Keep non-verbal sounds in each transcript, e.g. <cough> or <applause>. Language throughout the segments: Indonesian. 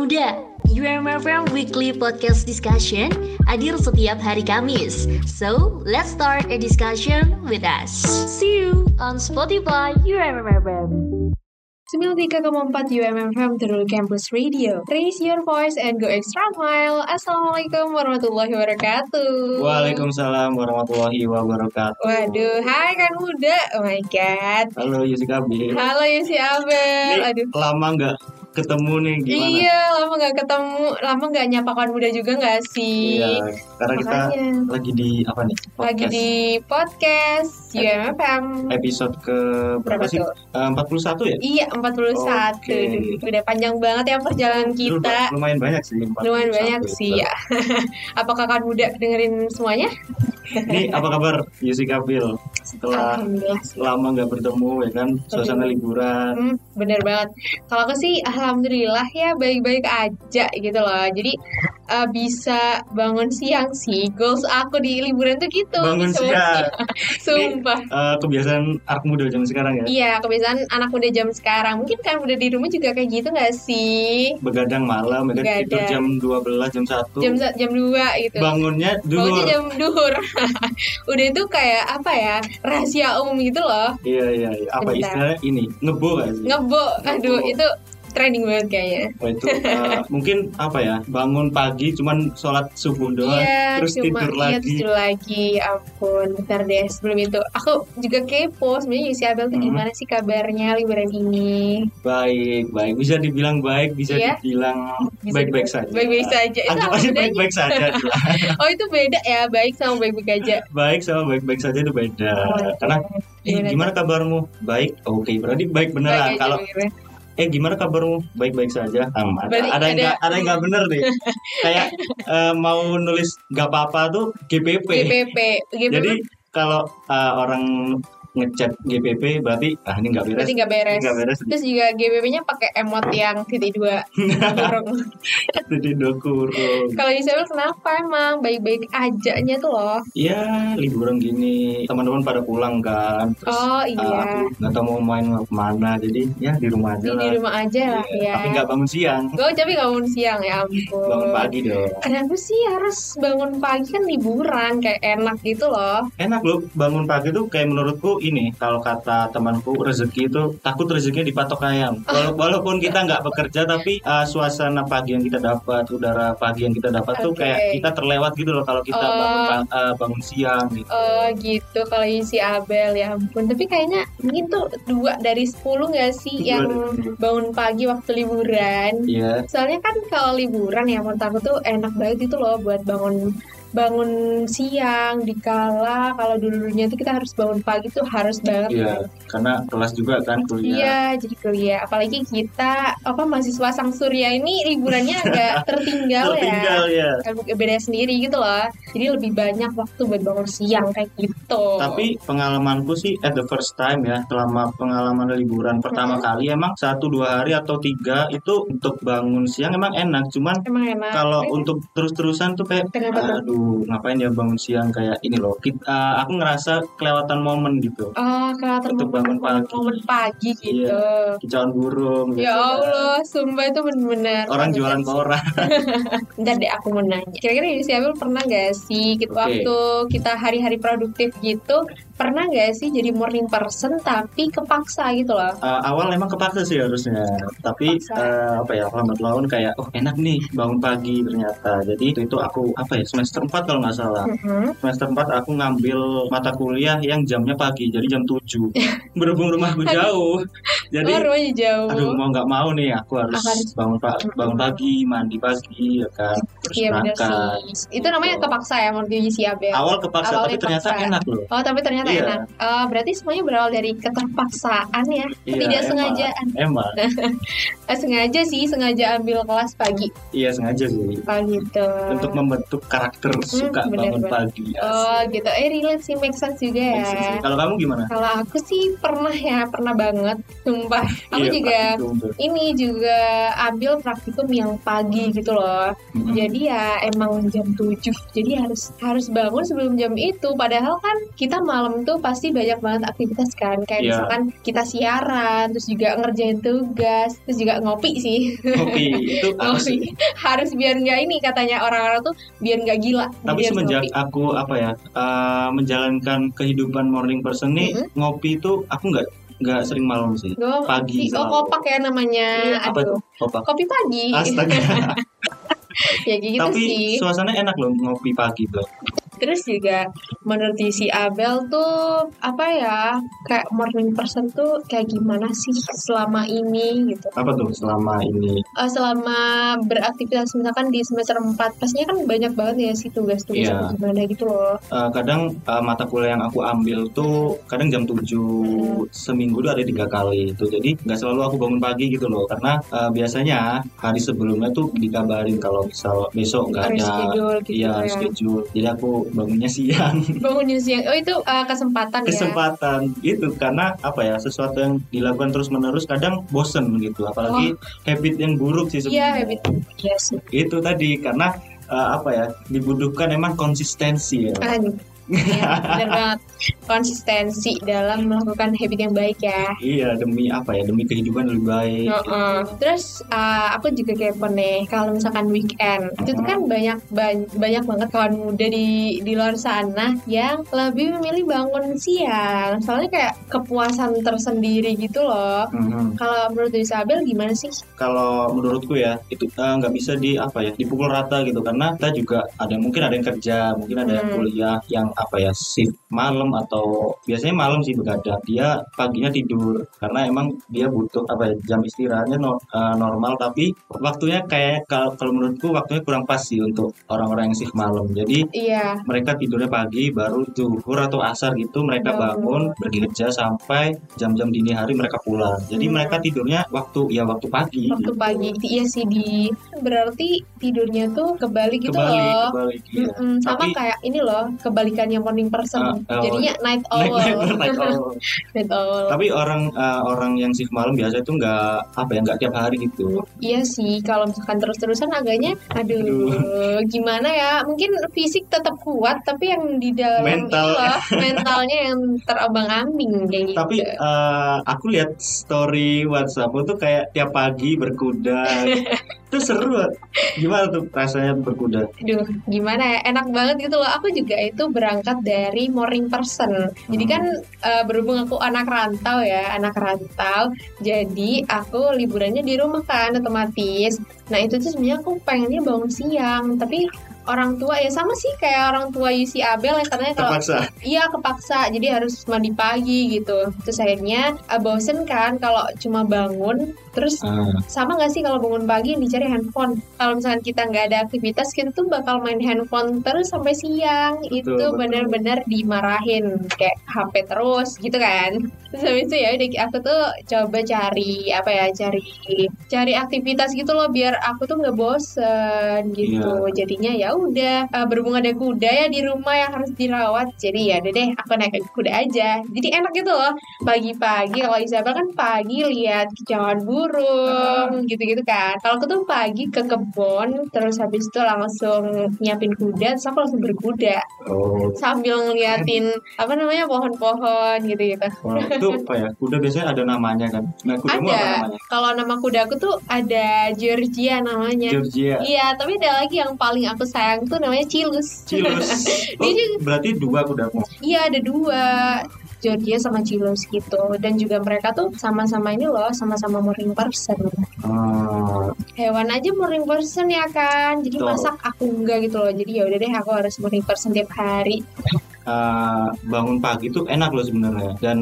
Muda, UMFM Weekly Podcast Discussion hadir setiap hari Kamis. So, let's start a discussion with us. See you on Spotify UMFM. 93,4 UMFM Terul Campus Radio. Raise your voice and go extra mile. Assalamualaikum warahmatullahi wabarakatuh. Waalaikumsalam warahmatullahi wabarakatuh. Waduh, hai kan muda. Oh my god. Halo Yusi Kabil. Halo Yusi Abel. Ini Aduh. lama nggak ketemu nih gimana? Iya, lama gak ketemu, lama gak nyapa kawan muda juga gak sih? Iya, karena kita Makanya. lagi di apa nih? Lagi Podcast. di podcast UMFM. episode ke berapa, Berapa sih? Eh, 41 ya? Iya, 41. Oke. Duh, Udah panjang banget ya perjalanan kita. lumayan banyak sih. 41 Lumayan banyak sih ya. <laughs> Apakah kawan muda dengerin semuanya? Nih <laughs> apa kabar Yusi Kabil? Setelah lama nggak bertemu ya kan, suasana liburan. Hmm, bener banget. Kalau aku sih alhamdulillah ya baik-baik aja gitu loh. Jadi eh, bisa bangun siang sih. Goals aku di liburan tuh gitu. Bangun siang. <laughs> Sumpah. Eh, kebiasaan anak muda zaman sekarang ya. Iya, kebiasaan anak muda jam sekarang. Mungkin kan udah di rumah juga kayak gitu gak sih? Begadang malam, ya kan tidur Begadang. jam 12, jam 1. Jam jam 2 gitu. Bangunnya Bangunnya duhur. jam duhur. <laughs> udah itu kayak apa ya? Rahasia umum gitu loh. Iya iya iya. Apa Bentar. istilahnya ini? Ngebo gak sih? Ngebo. Aduh, Ngebo. itu trending banget kayaknya. Wah itu eh, <laughs> mungkin apa ya? Bangun pagi cuman sholat subuh doang, Iya, terus cuma tidur iya, lagi. tidur lagi. Ya Ampun, bentar deh. Sebelum itu, aku juga kepo. Sebenarnya Yusi Abel tuh Hmm. gimana sih kabarnya liburan ini? Baik baik. Bisa dibilang baik, bisa Iya. dibilang <laughs> baik-baik saja. Baik-baik saja. Itu apa baik-baik saja. <laughs> Oh, itu beda ya, baik sama baik-baik aja. baik sama baik-baik saja itu beda. Oh, Karena eh, Gimana kabarmu? Baik. Oke, berarti baik beneran. Kalau. Eh gimana kabarmu? Baik-baik saja. Hmm, ada, ada yang ada- nggak ada yang nggak bener deh. Kayak eh, mau nulis nggak apa-apa tuh GPP. GPP. GPP Jadi kalau uh, orang ngechat GPP berarti ah ini nggak beres. berarti nggak beres. Nggak beres. Terus juga GPP-nya pakai emot yang titik dua. <laughs> kurung. Jadi dokurung. Kalau Yusi Abel kenapa emang? Baik-baik ajanya tuh loh. Ya liburan gini teman-teman pada pulang kan. Terus Oh uh, iya. aku nggak tahu mau main ke mana jadi ya di rumah aja Di, lah. di rumah aja lah Iya, ya. Tapi nggak bangun siang. Gue tapi bangun siang ya ampun. Bangun pagi dong. Kenapa sih harus bangun pagi kan liburan kayak enak gitu loh. Enak loh bangun pagi tuh kayak menurutku ini kalau kata temanku rezeki itu takut rezekinya dipatok ayam. Wala- Walaupun kita nggak bekerja tapi uh, suasana pagi yang kita dapat, udara pagi yang kita dapat tuh Oke. kayak kita terlewat gitu loh kalau kita Oh. bangun uh, bangun siang gitu. Oh gitu kalau isi Abel ya ampun. Tapi kayaknya mungkin tuh dua dari sepuluh gak sih Dua yang bangun pagi waktu liburan. Iya. Soalnya kan kalau liburan ya menurut aku tuh enak banget itu loh buat bangun bangun siang dikala kalau dulunya tuh kita harus bangun pagi tuh harus banget Iya, kan. karena kelas juga kan kuliah. Iya, jadi kuliah. Apalagi kita apa mahasiswa Sang Surya ini liburannya agak tertinggal, <laughs> Tertinggal ya. ya. Beda sendiri gitu loh. Jadi lebih banyak waktu buat bangun siang kayak gitu. Tapi pengalamanku sih at the first time ya, selama pengalaman liburan pertama Mm-hmm. kali emang satu dua hari atau tiga itu untuk bangun siang emang enak. Cuman emang enak. kalau Eh, untuk terus-terusan tuh kayak Kenapa tuh? Ngapain ya bangun siang kayak ini loh. Kit- uh, aku ngerasa kelewatan momen gitu. Oh, kalau Untuk bangun pagi. momen pagi gitu. Iya. Kicauan burung gitu. Ya kan. Allah, sumpah itu bener-bener Orang jualan koran. <laughs> Ntar deh aku mau nanya. Kira-kira Yusi Abel pernah gak sih gitu, Oke. waktu kita hari-hari produktif gitu, pernah gak sih jadi morning person tapi kepaksa gitu loh? Uh, awal emang kepaksa sih harusnya, tapi Kepaksa. uh, apa ya lambat laun kayak oh enak nih bangun pagi ternyata. Jadi itu, itu aku apa ya semester 4 kalau nggak salah. Mhm. Semester 4 aku ngambil mata kuliah yang jamnya pagi, jadi jam 7. <laughs> Berhubung rumahku jauh. Jadi oh, rumahnya jauh. aduh mau nggak mau nih aku harus harus- bangun pa- bangun pagi, mandi pagi ya kan. Terus Iya berangkat. sih. Itu namanya kepaksa ya menurut Yusi Abel. Awal kepaksa Awalnya tapi ternyata paksa. enak loh. Oh tapi ternyata Iya. enak. Eh, berarti semuanya berawal dari keterpaksaan ya, Iya, tidak emang. sengajaan. <laughs> Emang, Eh, sengaja sih, sengaja ambil kelas pagi. iya sengaja sih. Oh gitu. Untuk membentuk karakter suka Hmm, bener bangun pagi. Oh gitu. Eh relate sih make sense juga ya. Kalau kamu gimana? Kalau aku sih pernah ya, pernah banget. Sumpah. <laughs> Aku Iya, juga praktikum ini juga ambil praktikum yang pagi gitu loh. Mm-mm. Jadi ya emang jam 7. Jadi harus harus bangun sebelum jam itu. Padahal kan kita malam tuh pasti banyak banget aktivitas kan. Kayak Iya. misalkan kita siaran, terus juga ngerjain tugas, terus juga ngopi sih. Kopi itu <laughs> harus ngopi. harus biar nggak ini katanya orang-orang tuh biar nggak gila. Tapi semenjak ngopi. aku apa ya uh, menjalankan kehidupan morning person nih ngopi itu aku nggak nggak sering malam sih. Ngopi. pagi Oh, selalu. kopak ya namanya. Apa Aduh. tuh? Kopak. Kopi pagi. Astaga. <laughs> ya gitu Tapi sih. suasana enak loh ngopi pagi tuh. Terus juga menurut si Abel tuh apa ya kayak morning person tuh kayak gimana sih selama ini gitu. Apa tuh selama ini? Eh, selama beraktivitas misalkan di semester 4 pastinya kan banyak banget ya sih tugas-tugas apa gimana gitu loh. Uh, kadang uh, mata kuliah yang aku ambil tuh kadang jam 7 seminggu tuh ada tiga kali itu jadi nggak selalu aku bangun pagi gitu loh karena uh, biasanya hari sebelumnya tuh dikabarin kalau misal besok nggak ada schedule gitu iya ya. schedule jadi aku bangunnya siang <laughs> Bangunin siang. Oh itu eh, kesempatan, ya. kesempatan itu karena apa ya sesuatu yang dilakukan terus menerus kadang bosen gitu apalagi habit yang buruk sih Oh. Iya, sebenarnya habit. Iya sih. itu tadi karena uh, apa ya dibutuhkan emang konsistensi ya Aduh. Iya, bener banget. Konsistensi dalam melakukan habit yang baik ya. iya demi apa ya demi kehidupan lebih baik Heeh. Terus uh, aku juga kepo nih kalau misalkan weekend itu tuh kan banyak ban- banyak banget kawan muda di di luar sana yang lebih memilih bangun siang. Soalnya kayak kepuasan tersendiri gitu loh. Mhm. Kalau menurut Isabel gimana sih? kalau menurutku ya itu uh, nggak bisa di apa ya dipukul rata gitu karena kita juga ada mungkin ada yang kerja mungkin ada yang Hmm. kuliah yang apa ya shift malam atau biasanya malam sih begadang dia paginya tidur karena emang dia butuh apa ya jam istirahatnya no- uh, normal tapi waktunya kayak kalau kalau menurutku waktunya kurang pas sih untuk orang-orang yang shift malam jadi Iya, mereka tidurnya pagi baru zuhur atau asar gitu mereka Bangun. bangun bekerja sampai jam-jam dini hari mereka pulang jadi Hmm. mereka tidurnya waktu ya waktu pagi waktu pagi. Iya sih di berarti tidurnya tuh kebalik gitu kebalik loh. kebalik iya. Mm-mm, sama Tapi- kayak ini loh kebalikannya morning person Ah, oh. jadinya night <laughs> owl naik- naik owl. <laughs> night owl tapi orang uh, orang yang shift malam biasa itu nggak apa ya nggak tiap hari gitu Iya sih, kalau misalkan terus-terusan agaknya, aduh, Aduh. gimana ya? Mungkin fisik tetap kuat, tapi yang di dalam Mental. loh, mentalnya yang terabang-ambing kayak gitu. tapi uh, aku lihat story WhatsApp tuh kayak tiap pagi berkuda <laughs> itu seru gimana tuh rasanya berkuda Aduh, gimana ya? Enak banget gitu loh. Aku juga itu berangkat dari morning person. Jadi kan eh, berhubung aku anak rantau ya, anak rantau. Jadi aku liburannya di rumah kan otomatis. Nah itu tuh sebenarnya aku pengennya bangun siang, tapi orang tua ya sama sih kayak orang tua UC Abel yang katanya kalau terpaksa Iya kepaksa, jadi harus mandi pagi gitu. Terus akhirnya ah, bosen kan kalau cuma bangun. Terus Ah, sama nggak sih kalau bangun pagi yang dicari handphone? Kalau misalkan kita nggak ada aktivitas, kita tuh bakal main handphone terus sampai siang. itu betul. benar-benar dimarahin kayak HP terus gitu kan. <laughs> Terus habis itu ya udah aku tuh coba cari apa ya cari cari aktivitas gitu loh biar aku tuh nggak bosen gitu. Jadinya ya udah eh, berhubung ada kuda ya di rumah yang harus dirawat. Jadi ya udah deh aku naik kuda aja. Jadi enak gitu loh pagi-pagi. Kalau Isabel kan pagi lihat kicauan burung gitu-gitu kan. Kalau aku tuh pagi ke kebun terus habis itu langsung nyiapin kuda terus aku langsung berkuda. Oh. Sambil ngeliatin apa namanya pohon-pohon gitu-gitu. Wah, itu apa ya? Kuda biasanya ada namanya kan? Nah kudamu apa ada. namanya? Kalau nama kuda aku tuh ada Georgia namanya. Georgia. Iya tapi ada lagi yang paling aku sayang tuh namanya Cilus. Cilus. <laughs> Oh, Dia juga- berarti dua kudamu Iya ada dua. Georgia sama Cilus gitu. Dan juga mereka tuh sama-sama ini loh sama-sama morning person. Ah, hewan aja morning person ya kan jadi Betul. masak aku enggak gitu loh. Jadi ya udah deh aku harus morning person tiap hari uh, bangun pagi tuh enak loh sebenarnya. Dan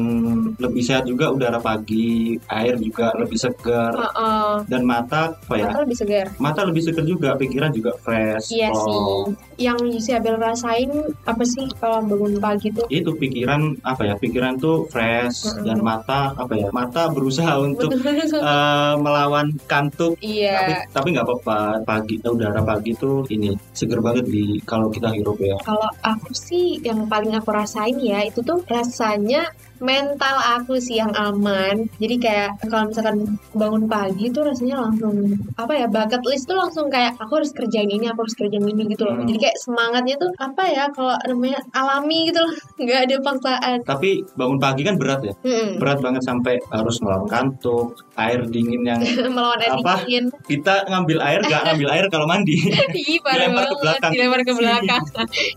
lebih sehat juga udara pagi air juga lebih segar. Heeh. dan mata apa ya? Mata lebih segar? Mata lebih segar juga pikiran juga fresh iya Oh, sih yang si Abel rasain apa sih kalau bangun pagi tuh? Itu pikiran apa ya? Pikiran tuh fresh Mm-mm. dan mata apa ya? Mata berusaha <laughs> untuk uh, melawan kantuk. Tapi iya. Tapi nggak apa-apa. Pagi udara pagi tuh ini seger banget di kalau kita hirup ya. Kalau aku sih yang paling aku rasain ya itu tuh rasanya mental aku sih yang aman. Jadi kayak kalau misalkan bangun pagi tuh rasanya langsung apa ya bucket list tuh langsung kayak aku harus kerjain ini, aku harus kerjain ini gitu loh. Hmm. Jadi kayak semangatnya tuh apa ya kalau namanya alami gitu loh, <laughs> nggak ada paksaan. Tapi bangun pagi kan berat ya. Mm-mm. Berat banget sampai harus melawan kantuk, air dingin yang <laughs> Melawan air Apa? dingin. kita ngambil air nggak ngambil air kalau mandi. <laughs> Dilempar ke belakang. Dilempar ke belakang.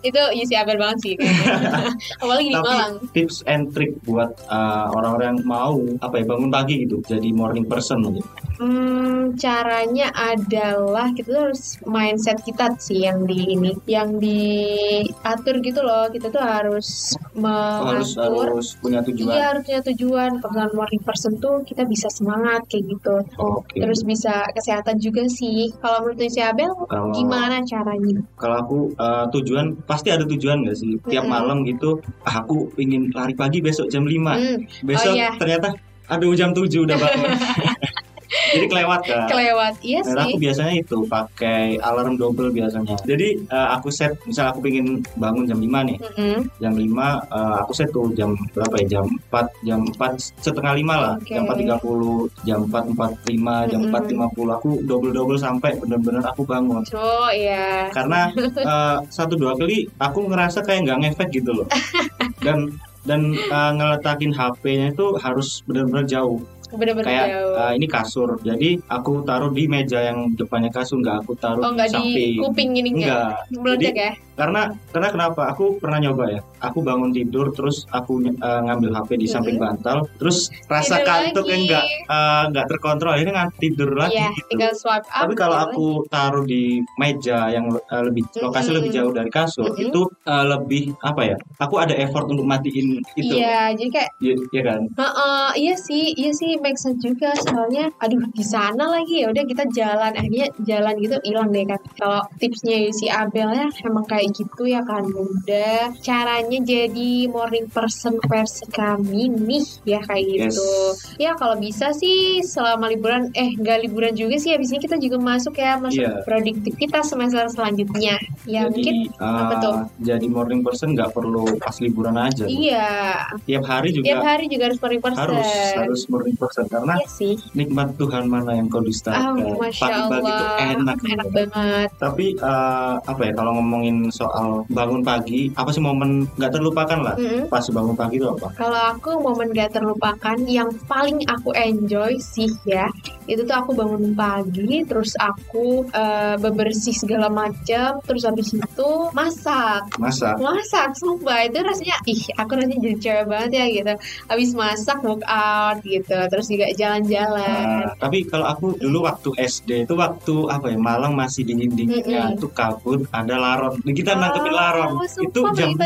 itu isi abel banget sih kayaknya. Apalagi di Malang. tips and trick buat uh, orang-orang yang mau apa ya bangun pagi gitu, jadi morning person gitu. Hmm, caranya adalah kita tuh harus mindset kita sih yang di ini, yang diatur gitu loh. Kita tuh harus Oh, harus mengatur. harus punya tujuan. Iya harus punya tujuan. Kalau morning person tuh kita bisa semangat kayak gitu. Oke. Terus bisa kesehatan juga sih. Kalau menurut si Abel, Kalau gimana caranya? kalau aku uh, tujuan pasti ada tujuan gak sih? Tiap Mm-mm. malam gitu, ah, aku ingin lari pagi besok jam 5. Hmm, Besok iya. ternyata aduh jam 7 udah bangun. <laughs> Jadi kelewat kan. kelewat. Iya aku sih. biasanya itu pakai alarm double biasanya. Jadi eh, aku set misal aku pengen bangun jam 5 nih. Mm-mm. Jam 5 eh, aku set tuh jam berapa ya? Jam 4, jam 4 setengah 5 lah. Oke. Jam 4.30, jam 4.45, jam Mm-mm. 4.50 aku double-double sampai bener-bener aku bangun. Oh iya. Karena <laughs> eh, satu dua kali aku ngerasa kayak nggak ngefek gitu loh. <laughs> Dan dan eh, ngeletakin HP-nya itu harus benar-benar jauh Bener-bener kayak jauh. uh, ini kasur jadi aku taruh di meja yang depannya kasur nggak aku taruh Oh nggak di samping kuping gini nggak? Meledak ya? karena karena kenapa aku pernah nyoba ya aku bangun tidur terus aku uh, ngambil HP di samping bantal terus rasa Tidur kantuk yang lagi. nggak uh, nggak terkontrol ini nggak tidur lagi Iya, gitu. tinggal swipe up. tapi kalau aku taruh di meja yang uh, lebih lokasi lebih jauh dari kasur Mm-mm. itu uh, lebih apa ya aku ada effort untuk matiin itu Iya, jadi kayak Iya iya kan Heeh, iya sih, iya sih make sense juga soalnya aduh di sana lagi ya udah kita jalan akhirnya jalan gitu hilang deh kan. Kalau tipsnya si Abel ya emang kayak gitu ya kan udah caranya jadi morning person versi kami nih ya kayak Yes. gitu. Ya kalau bisa sih selama liburan eh nggak liburan juga sih habisnya kita juga masuk ya masuk Iya. produktivitas semester selanjutnya. Ya mungkin jadi uh, apa tuh? jadi morning person nggak perlu pas liburan aja iya tiap hari juga tiap hari juga harus morning person. harus harus morning person karena Iya sih. nikmat Tuhan mana yang kau Ah, dustakan masya pagi-pagi itu Allah, enak. Enak banget. tapi eh, apa ya kalau ngomongin soal bangun pagi apa sih momen nggak terlupakan lah? Mm-mm. pas bangun pagi itu apa? Kalau aku momen gak terlupakan yang paling aku enjoy sih ya itu tuh aku bangun pagi terus aku eh, bebersih segala macam terus habis itu masak. Masak? Masak sumpah. Itu rasanya ih aku rasanya jadi cewek banget ya gitu. Habis masak workout gitu. Terus juga jalan-jalan. Nah, tapi kalau aku dulu waktu SD itu waktu apa ya Malang masih dingin dinginnya Mm-mm. itu kabut ada laron. Dan kita nangkepin Oh, laron. sumpah, itu jam. 6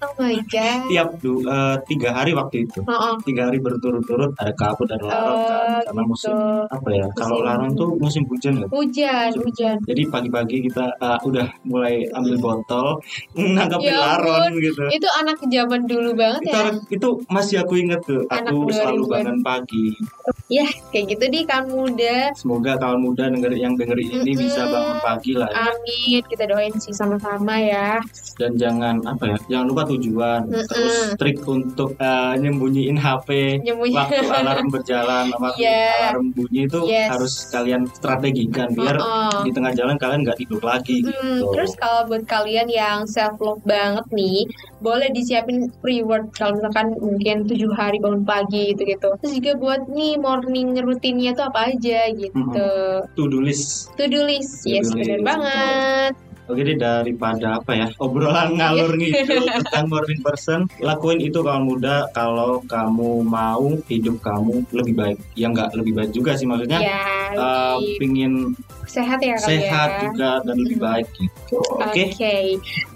oh my god. Tiap eh, tiga hari waktu itu. Oh, oh. tiga hari berturut-turut ada kabut ada laron Oh, kan. Karena gitu. musim apa ya kalau Musim- laron tuh musim hujan ya hujan hujan. jadi pagi-pagi kita uh, udah mulai ambil botol <laughs> nangkepin Ya laron gitu. Itu anak zaman dulu banget itu, ya? itu masih aku inget tuh. Anak aku selalu 2000-an. bangun pagi ya kayak gitu di kaum muda semoga kawan muda denger yang denger ini Mm-mm. bisa bangun pagi lah ya. amin kita doain sih sama-sama ya dan jangan apa ya jangan lupa tujuan Mm-mm. terus trik untuk uh, nyembunyiin HP Nyembunyi. waktu <laughs> alarm berjalan waktu Iya. alarm bunyi itu Yes. harus kalian strategikan biar Oh-oh. di tengah jalan kalian nggak tidur lagi Mm, gitu terus kalau buat kalian yang self love banget nih, boleh disiapin reward kalau misalkan mungkin tujuh hari bangun pagi gitu gitu. Terus juga buat nih morning rutinnya tuh apa aja gitu. to do list To do list, yes To-do benar list. banget. Oke deh daripada apa ya obrolan <laughs> ngalur ngidul tentang morning person lakuin itu kawan muda kalau kamu mau hidup kamu lebih baik ya nggak lebih baik juga sih maksudnya Ya, lebih pingin sehat ya kalian. sehat juga dan lebih baik gitu. Oke. Oke,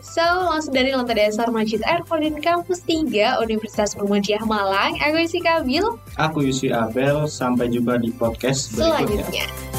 so langsung dari lantai dasar Masjid Erfordin Kampus 3 Universitas Muhammadiyah Malang, aku isi Kabil. Aku Yusi Abel. Sampai jumpa di podcast berikutnya. Selanjutnya.